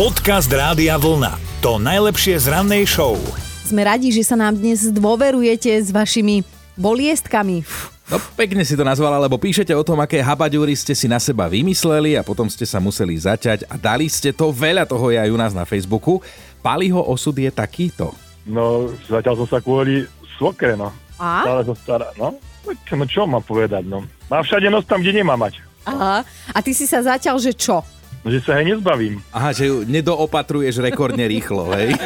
Podcast Rádia Vlna. To najlepšie z rannej show. Sme radi, že sa nám dnes dôverujete s vašimi boliestkami. No pekne si to nazvala, lebo píšete o tom, aké habaďúry ste si na seba vymysleli a potom ste sa museli zaťať a dali ste to, veľa toho je aj u nás na Facebooku. Paliho osud je takýto. No, zatiaľ som sa kvôli svokre, no. A? Stále som stará, no. No čo mám povedať, no. Mám všade nos tam, kde nemá mať. Aha. A ty si sa zatiaľ, že čo? No, že sa hej nezbavím. Aha, že ju nedoopatruješ rekordne rýchlo, hej?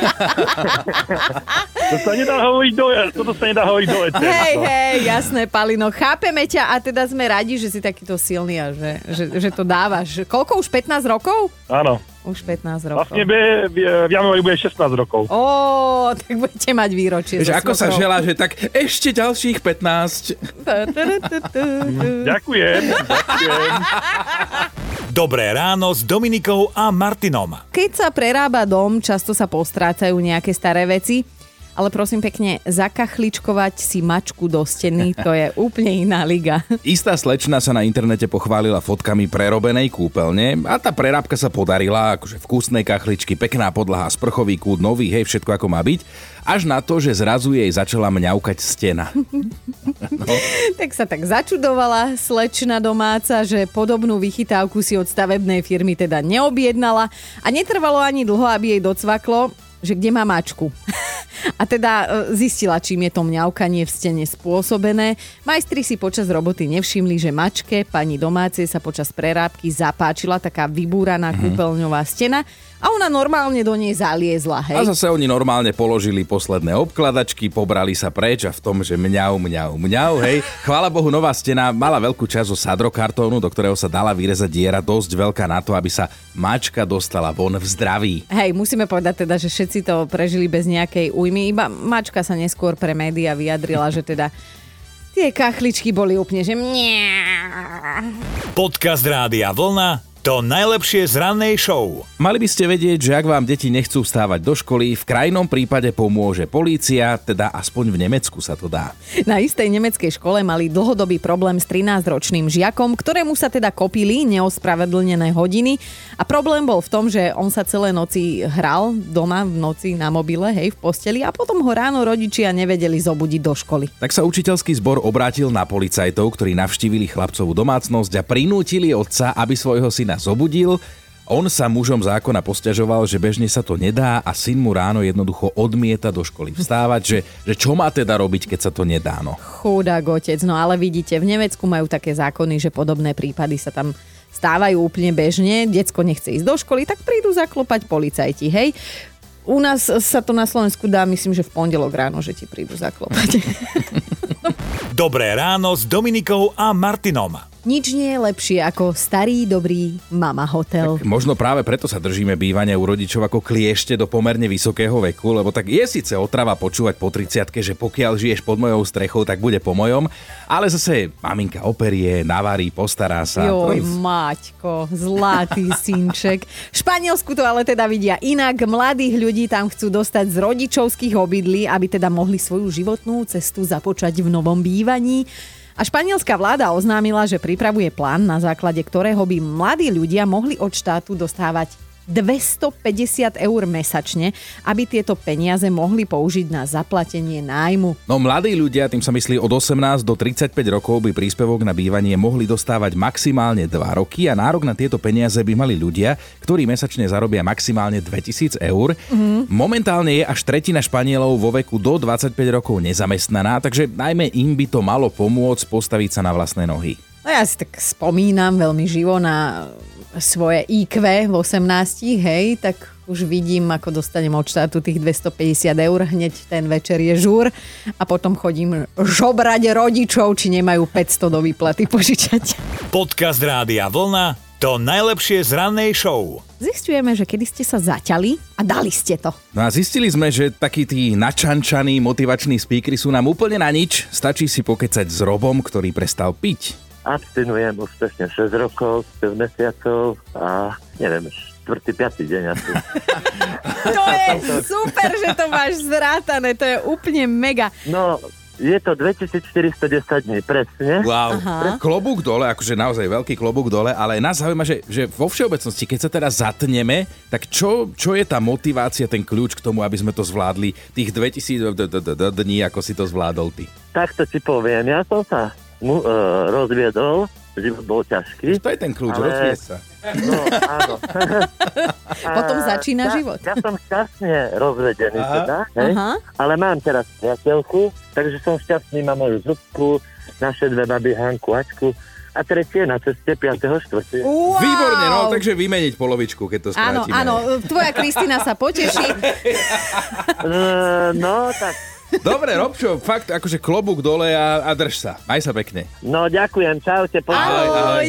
To sa nedá hovoriť do, toto sa nedá hovoriť do eteru, Hej, hej, jasné, Palino, chápeme ťa a teda sme radi, že si takýto silný a že, že, že to dávaš. Koľko už 15 rokov? Áno. Už 15 rokov. Vlastne be, v, v januári bude 16 rokov. Ó, tak budete mať výročie. Že ako sa želá, že tak ešte ďalších 15. Ďakujem. ďakujem. Dobré ráno s Dominikou a Martinom. Keď sa prerába dom, často sa postrácajú nejaké staré veci, ale prosím pekne, zakachličkovať si mačku do steny, to je úplne iná liga. Istá slečna sa na internete pochválila fotkami prerobenej kúpeľne a tá prerábka sa podarila, akože vkusné kachličky, pekná podlaha, sprchový kút, nový, hej, všetko ako má byť, až na to, že zrazu jej začala mňaukať stena. tak sa tak začudovala slečna domáca, že podobnú vychytávku si od stavebnej firmy teda neobjednala a netrvalo ani dlho, aby jej docvaklo, že kde má mačku. A teda e, zistila, čím je to mňaukanie v stene spôsobené. Majstri si počas roboty nevšimli, že mačke, pani domácej, sa počas prerábky zapáčila taká vybúraná kúpeľňová stena a ona normálne do nej zaliezla. Hej? A zase oni normálne položili posledné obkladačky, pobrali sa preč a v tom, že mňau, mňau, mňau, hej. Chvála Bohu, nová stena mala veľkú časť zo sadrokartónu, do ktorého sa dala vyrezať diera dosť veľká na to, aby sa mačka dostala von v zdraví. Hej, musíme povedať teda, že všetci to prežili bez nejakej újmy. Iba mačka sa neskôr pre média vyjadrila, že teda tie kachličky boli úplne, že mňa. Podcast Rádia Vlna. To najlepšie z rannej show. Mali by ste vedieť, že ak vám deti nechcú vstávať do školy, v krajnom prípade pomôže polícia, teda aspoň v Nemecku sa to dá. Na istej nemeckej škole mali dlhodobý problém s 13-ročným žiakom, ktorému sa teda kopili neospravedlnené hodiny a problém bol v tom, že on sa celé noci hral doma v noci na mobile, hej, v posteli a potom ho ráno rodičia nevedeli zobudiť do školy. Tak sa učiteľský zbor obrátil na policajtov, ktorí navštívili chlapcovú domácnosť a prinútili otca, aby svojho syna zobudil. On sa mužom zákona posťažoval, že bežne sa to nedá a syn mu ráno jednoducho odmieta do školy vstávať, že, že čo má teda robiť, keď sa to nedá. No. Chudák otec, no ale vidíte, v Nemecku majú také zákony, že podobné prípady sa tam stávajú úplne bežne. Decko nechce ísť do školy, tak prídu zaklopať policajti, hej. U nás sa to na Slovensku dá, myslím, že v pondelok ráno, že ti prídu zaklopať. Dobré ráno s Dominikou a Martinom. Nič nie je lepšie ako starý, dobrý mama hotel. Možno práve preto sa držíme bývania u rodičov ako kliešte do pomerne vysokého veku, lebo tak je síce otrava počúvať po 30 že pokiaľ žiješ pod mojou strechou, tak bude po mojom, ale zase maminka operie, navarí, postará sa. Joj, To- Maťko, zlatý synček. V Španielsku to ale teda vidia inak. Mladých ľudí tam chcú dostať z rodičovských obydlí, aby teda mohli svoju životnú cestu započať v novom bývaní. A španielská vláda oznámila, že pripravuje plán, na základe ktorého by mladí ľudia mohli od štátu dostávať 250 eur mesačne, aby tieto peniaze mohli použiť na zaplatenie nájmu. No mladí ľudia, tým sa myslí od 18 do 35 rokov, by príspevok na bývanie mohli dostávať maximálne 2 roky a nárok na tieto peniaze by mali ľudia, ktorí mesačne zarobia maximálne 2000 eur. Mm. Momentálne je až tretina Španielov vo veku do 25 rokov nezamestnaná, takže najmä im by to malo pomôcť postaviť sa na vlastné nohy. No ja si tak spomínam veľmi živo na svoje IQ v 18, hej, tak už vidím, ako dostanem od štátu tých 250 eur, hneď ten večer je žúr a potom chodím žobrať rodičov, či nemajú 500 do výplaty požičať. Podcast Rádia Vlna. To najlepšie z rannej show. Zistujeme, že kedy ste sa zaťali a dali ste to. No a zistili sme, že takí tí načančaní motivační speakery sú nám úplne na nič. Stačí si pokecať s Robom, ktorý prestal piť. Abstinujem už presne 6 rokov, 5 mesiacov a neviem, 4. 5. deň asi. To je super, že to máš zrátané, to je úplne mega. No, Je to 2410 dní, presne. Wow, Aha. klobúk dole, akože naozaj veľký klobúk dole, ale nás zaujíma, že, že vo všeobecnosti, keď sa teda zatneme, tak čo, čo je tá motivácia, ten kľúč k tomu, aby sme to zvládli tých 2000 d- d- d- d- dní, ako si to zvládol ty? Takto ti poviem, ja som sa mu, uh, rozviedol, život bol ťažký. To je ten kľúč, Ale- rozviesť sa. No, áno. Potom začína ja, život. Ja som šťastne rozvedený Aha. teda, hej? Aha. ale mám teraz priateľku, takže som šťastný, mám moju zubku, naše dve baby Hanku, Ačku a tretie na ceste 5.4. Wow. Výborne, no, takže vymeniť polovičku, keď to Áno, skrátime. áno, tvoja Kristina sa poteší. Uh, no, tak, Dobre, Robčo, fakt, akože klobúk dole a, a drž sa. Maj sa pekne. no ďakujem, čaute, Ahoj, ahoj.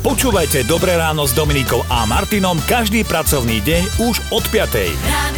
Počúvajte Dobré ráno s Dominikou a Martinom každý pracovný deň už od 5. Radio